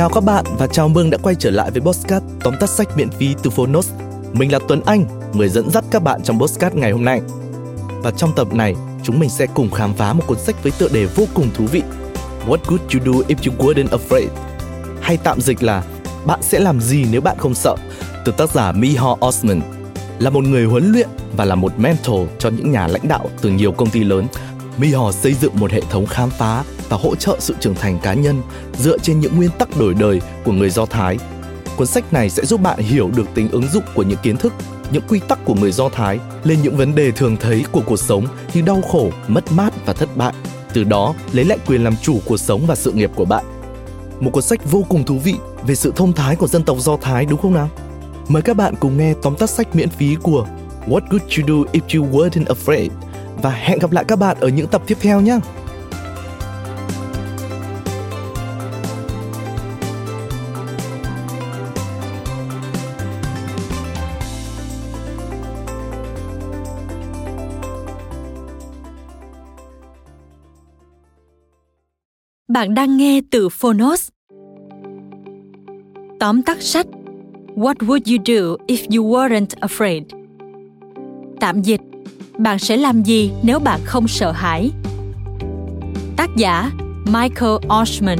Chào các bạn và chào mừng đã quay trở lại với Postcard tóm tắt sách miễn phí từ Phonos. Mình là Tuấn Anh, người dẫn dắt các bạn trong Postcard ngày hôm nay. Và trong tập này, chúng mình sẽ cùng khám phá một cuốn sách với tựa đề vô cùng thú vị What would you do if you weren't afraid? Hay tạm dịch là Bạn sẽ làm gì nếu bạn không sợ? Từ tác giả Miho Osman là một người huấn luyện và là một mentor cho những nhà lãnh đạo từ nhiều công ty lớn. Miho xây dựng một hệ thống khám phá và hỗ trợ sự trưởng thành cá nhân dựa trên những nguyên tắc đổi đời của người Do Thái. Cuốn sách này sẽ giúp bạn hiểu được tính ứng dụng của những kiến thức, những quy tắc của người Do Thái lên những vấn đề thường thấy của cuộc sống như đau khổ, mất mát và thất bại. Từ đó lấy lại quyền làm chủ cuộc sống và sự nghiệp của bạn. Một cuốn sách vô cùng thú vị về sự thông thái của dân tộc Do Thái đúng không nào? Mời các bạn cùng nghe tóm tắt sách miễn phí của What Would You Do If You Weren't Afraid và hẹn gặp lại các bạn ở những tập tiếp theo nhé. Bạn đang nghe từ Phonos. Tóm tắt sách, What would you do if you weren't afraid? Tạm dịch bạn sẽ làm gì nếu bạn không sợ hãi? Tác giả Michael Oshman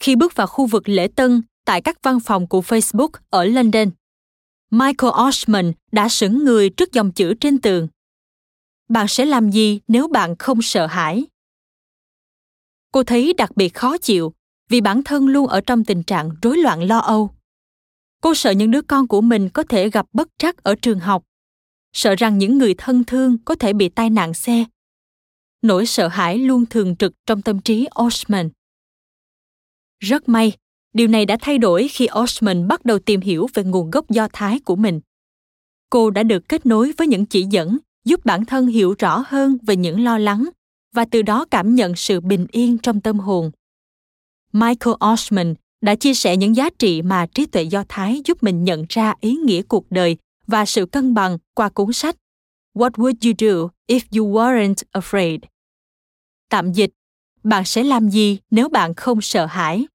Khi bước vào khu vực lễ tân tại các văn phòng của Facebook ở London, Michael Oshman đã sững người trước dòng chữ trên tường. Bạn sẽ làm gì nếu bạn không sợ hãi? Cô thấy đặc biệt khó chịu vì bản thân luôn ở trong tình trạng rối loạn lo âu. Cô sợ những đứa con của mình có thể gặp bất trắc ở trường học, sợ rằng những người thân thương có thể bị tai nạn xe. Nỗi sợ hãi luôn thường trực trong tâm trí Osman. Rất may, Điều này đã thay đổi khi Osman bắt đầu tìm hiểu về nguồn gốc do Thái của mình. Cô đã được kết nối với những chỉ dẫn giúp bản thân hiểu rõ hơn về những lo lắng và từ đó cảm nhận sự bình yên trong tâm hồn. Michael Osman đã chia sẻ những giá trị mà trí tuệ do Thái giúp mình nhận ra ý nghĩa cuộc đời và sự cân bằng qua cuốn sách What would you do if you weren't afraid? Tạm dịch, bạn sẽ làm gì nếu bạn không sợ hãi?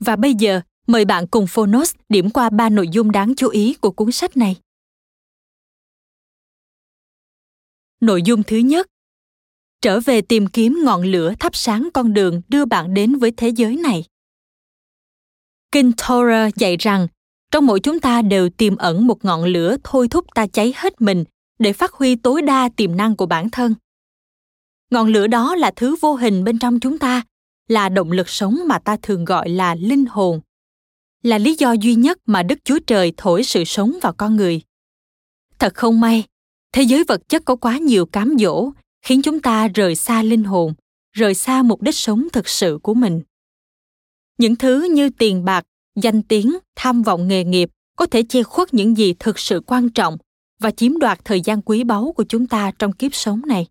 Và bây giờ, mời bạn cùng Phonos điểm qua ba nội dung đáng chú ý của cuốn sách này. Nội dung thứ nhất Trở về tìm kiếm ngọn lửa thắp sáng con đường đưa bạn đến với thế giới này. Kinh Torah dạy rằng, trong mỗi chúng ta đều tiềm ẩn một ngọn lửa thôi thúc ta cháy hết mình để phát huy tối đa tiềm năng của bản thân. Ngọn lửa đó là thứ vô hình bên trong chúng ta là động lực sống mà ta thường gọi là linh hồn là lý do duy nhất mà đức chúa trời thổi sự sống vào con người thật không may thế giới vật chất có quá nhiều cám dỗ khiến chúng ta rời xa linh hồn, rời xa mục đích sống thực sự của mình. Những thứ như tiền bạc, danh tiếng, tham vọng nghề nghiệp có thể che khuất những gì thực sự quan trọng và chiếm đoạt thời gian quý báu của chúng ta trong kiếp sống này.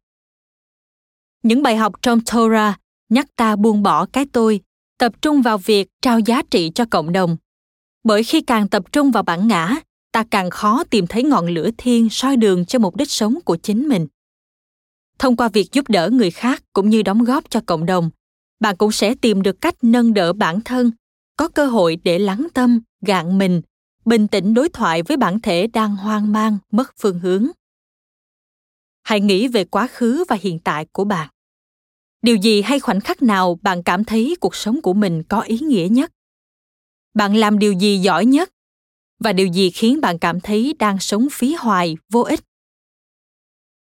Những bài học trong torah nhắc ta buông bỏ cái tôi, tập trung vào việc trao giá trị cho cộng đồng. Bởi khi càng tập trung vào bản ngã, ta càng khó tìm thấy ngọn lửa thiên soi đường cho mục đích sống của chính mình thông qua việc giúp đỡ người khác cũng như đóng góp cho cộng đồng, bạn cũng sẽ tìm được cách nâng đỡ bản thân, có cơ hội để lắng tâm, gạn mình, bình tĩnh đối thoại với bản thể đang hoang mang, mất phương hướng. Hãy nghĩ về quá khứ và hiện tại của bạn. Điều gì hay khoảnh khắc nào bạn cảm thấy cuộc sống của mình có ý nghĩa nhất? Bạn làm điều gì giỏi nhất? Và điều gì khiến bạn cảm thấy đang sống phí hoài, vô ích?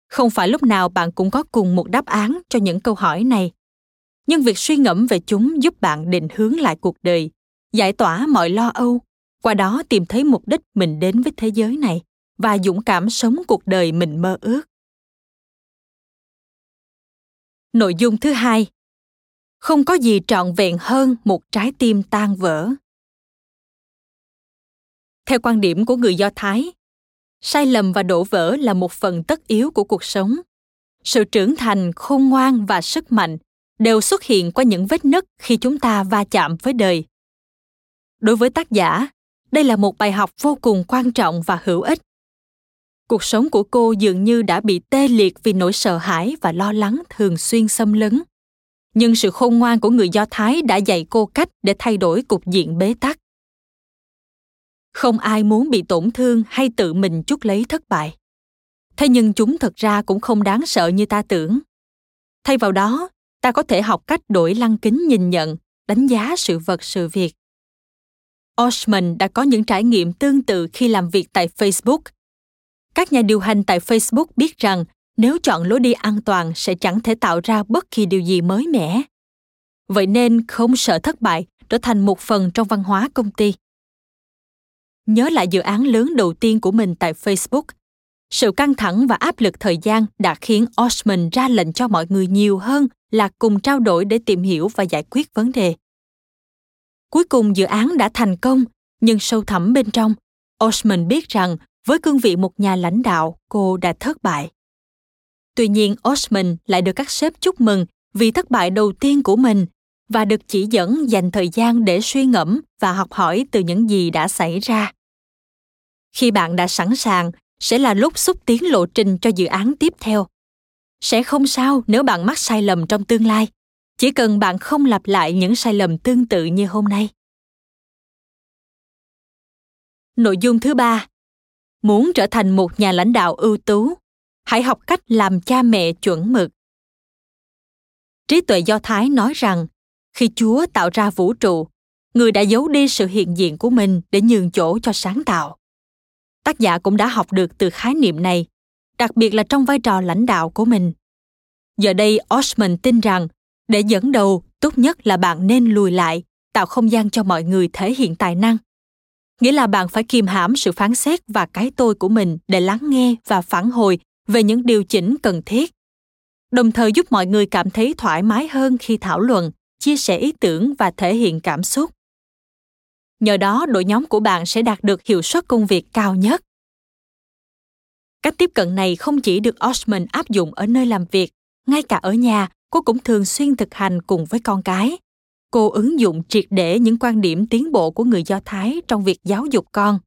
Không phải lúc nào bạn cũng có cùng một đáp án cho những câu hỏi này. Nhưng việc suy ngẫm về chúng giúp bạn định hướng lại cuộc đời giải tỏa mọi lo âu qua đó tìm thấy mục đích mình đến với thế giới này và dũng cảm sống cuộc đời mình mơ ước. Nội dung thứ hai. Không có gì trọn vẹn hơn một trái tim tan vỡ. Theo quan điểm của người Do Thái, sai lầm và đổ vỡ là một phần tất yếu của cuộc sống. Sự trưởng thành, khôn ngoan và sức mạnh đều xuất hiện qua những vết nứt khi chúng ta va chạm với đời. Đối với tác giả, đây là một bài học vô cùng quan trọng và hữu ích. cuộc sống của cô dường như đã bị tê liệt vì nỗi sợ hãi và lo lắng thường xuyên xâm lấn nhưng sự khôn ngoan của người do thái đã dạy cô cách để thay đổi cục diện bế tắc không ai muốn bị tổn thương hay tự mình chuốc lấy thất bại thế nhưng chúng thực ra cũng không đáng sợ như ta tưởng thay vào đó, ta có thể học cách đổi lăng kính nhìn nhận, đánh giá sự vật, sự việc Osman đã có những trải nghiệm tương tự khi làm việc tại Facebook. Các nhà điều hành tại Facebook biết rằng, nếu chọn lối đi an toàn sẽ chẳng thể tạo ra bất kỳ điều gì mới mẻ. Vậy nên không sợ thất bại, trở thành một phần trong văn hóa công ty. Nhớ lại dự án lớn đầu tiên của mình tại Facebook, sự căng thẳng và áp lực thời gian đã khiến Osman ra lệnh cho mọi người nhiều hơn là cùng trao đổi để tìm hiểu và giải quyết vấn đề. Cuối cùng dự án đã thành công, nhưng sâu thẳm bên trong, Osman biết rằng với cương vị một nhà lãnh đạo, cô đã thất bại. Tuy nhiên, Osman lại được các sếp chúc mừng vì thất bại đầu tiên của mình và được chỉ dẫn dành thời gian để suy ngẫm và học hỏi từ những gì đã xảy ra. Khi bạn đã sẵn sàng, sẽ là lúc xúc tiến lộ trình cho dự án tiếp theo. Sẽ không sao nếu bạn mắc sai lầm trong tương lai. Chỉ cần bạn không lặp lại những sai lầm tương tự như hôm nay. Nội dung thứ ba. Muốn trở thành một nhà lãnh đạo ưu tú hãy học cách làm cha mẹ chuẩn mực. Trí tuệ do thái nói rằng khi chúa tạo ra vũ trụ người đã giấu đi sự hiện diện của mình để nhường chỗ cho sáng tạo tác giả cũng đã học được từ khái niệm này, đặc biệt là trong vai trò lãnh đạo của mình. Giờ đây, osman tin rằng, để dẫn đầu, tốt nhất là bạn nên lùi lại, tạo không gian cho mọi người thể hiện tài năng. Nghĩa là bạn phải kiềm hãm sự phán xét và cái tôi của mình để lắng nghe và phản hồi về những điều chỉnh cần thiết. Đồng thời giúp mọi người cảm thấy thoải mái hơn khi thảo luận, chia sẻ ý tưởng và thể hiện cảm xúc nhờ đó, đội nhóm của bạn sẽ đạt được hiệu suất công việc cao nhất. Cách tiếp cận này không chỉ được osman áp dụng ở nơi làm việc, ngay cả ở nhà, cô cũng thường xuyên thực hành cùng với con cái. Cô ứng dụng triệt để những quan điểm tiến bộ của người do thái trong việc giáo dục con.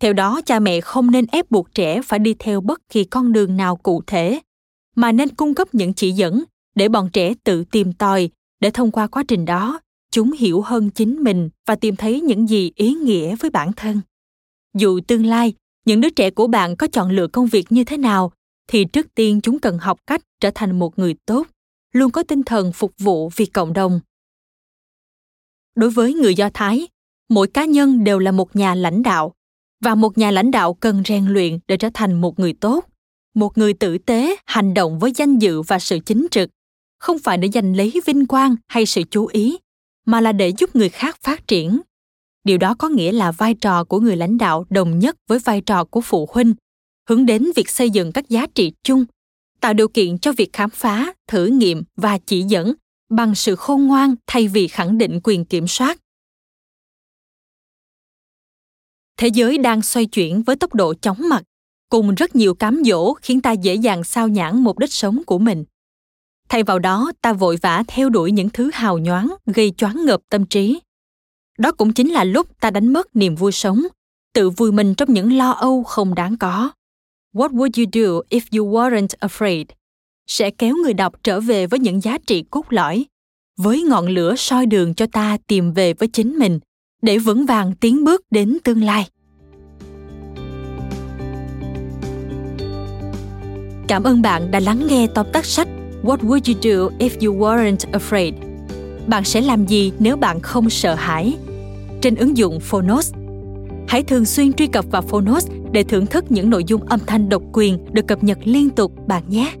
Theo đó, cha mẹ không nên ép buộc trẻ phải đi theo bất kỳ con đường nào cụ thể, mà nên cung cấp những chỉ dẫn để bọn trẻ tự tìm tòi để thông qua quá trình đó chúng hiểu hơn chính mình và tìm thấy những gì ý nghĩa với bản thân. Dù tương lai, những đứa trẻ của bạn có chọn lựa công việc như thế nào, thì trước tiên chúng cần học cách trở thành một người tốt, luôn có tinh thần phục vụ vì cộng đồng. Đối với người do thái, mỗi cá nhân đều là một nhà lãnh đạo, và một nhà lãnh đạo cần rèn luyện để trở thành một người tốt, một người tử tế, hành động với danh dự và sự chính trực, không phải để giành lấy vinh quang hay sự chú ý mà là để giúp người khác phát triển. Điều đó có nghĩa là vai trò của người lãnh đạo đồng nhất với vai trò của phụ huynh, hướng đến việc xây dựng các giá trị chung, tạo điều kiện cho việc khám phá, thử nghiệm và chỉ dẫn bằng sự khôn ngoan thay vì khẳng định quyền kiểm soát. Thế giới đang xoay chuyển với tốc độ chóng mặt, cùng rất nhiều cám dỗ khiến ta dễ dàng sao nhãn mục đích sống của mình thay vào đó ta vội vã theo đuổi những thứ hào nhoáng gây choáng ngợp tâm trí đó cũng chính là lúc ta đánh mất niềm vui sống tự vui mình trong những lo âu không đáng có What would you do if you weren't afraid? sẽ kéo người đọc trở về với những giá trị cốt lõi, với ngọn lửa soi đường cho ta tìm về với chính mình để vững vàng tiến bước đến tương lai. Cảm ơn bạn đã lắng nghe tóm tắt sách What would you do if you weren't afraid? Bạn sẽ làm gì nếu bạn không sợ hãi? Trên ứng dụng Phonos. Hãy thường xuyên truy cập vào Phonos để thưởng thức những nội dung âm thanh độc quyền được cập nhật liên tục bạn nhé.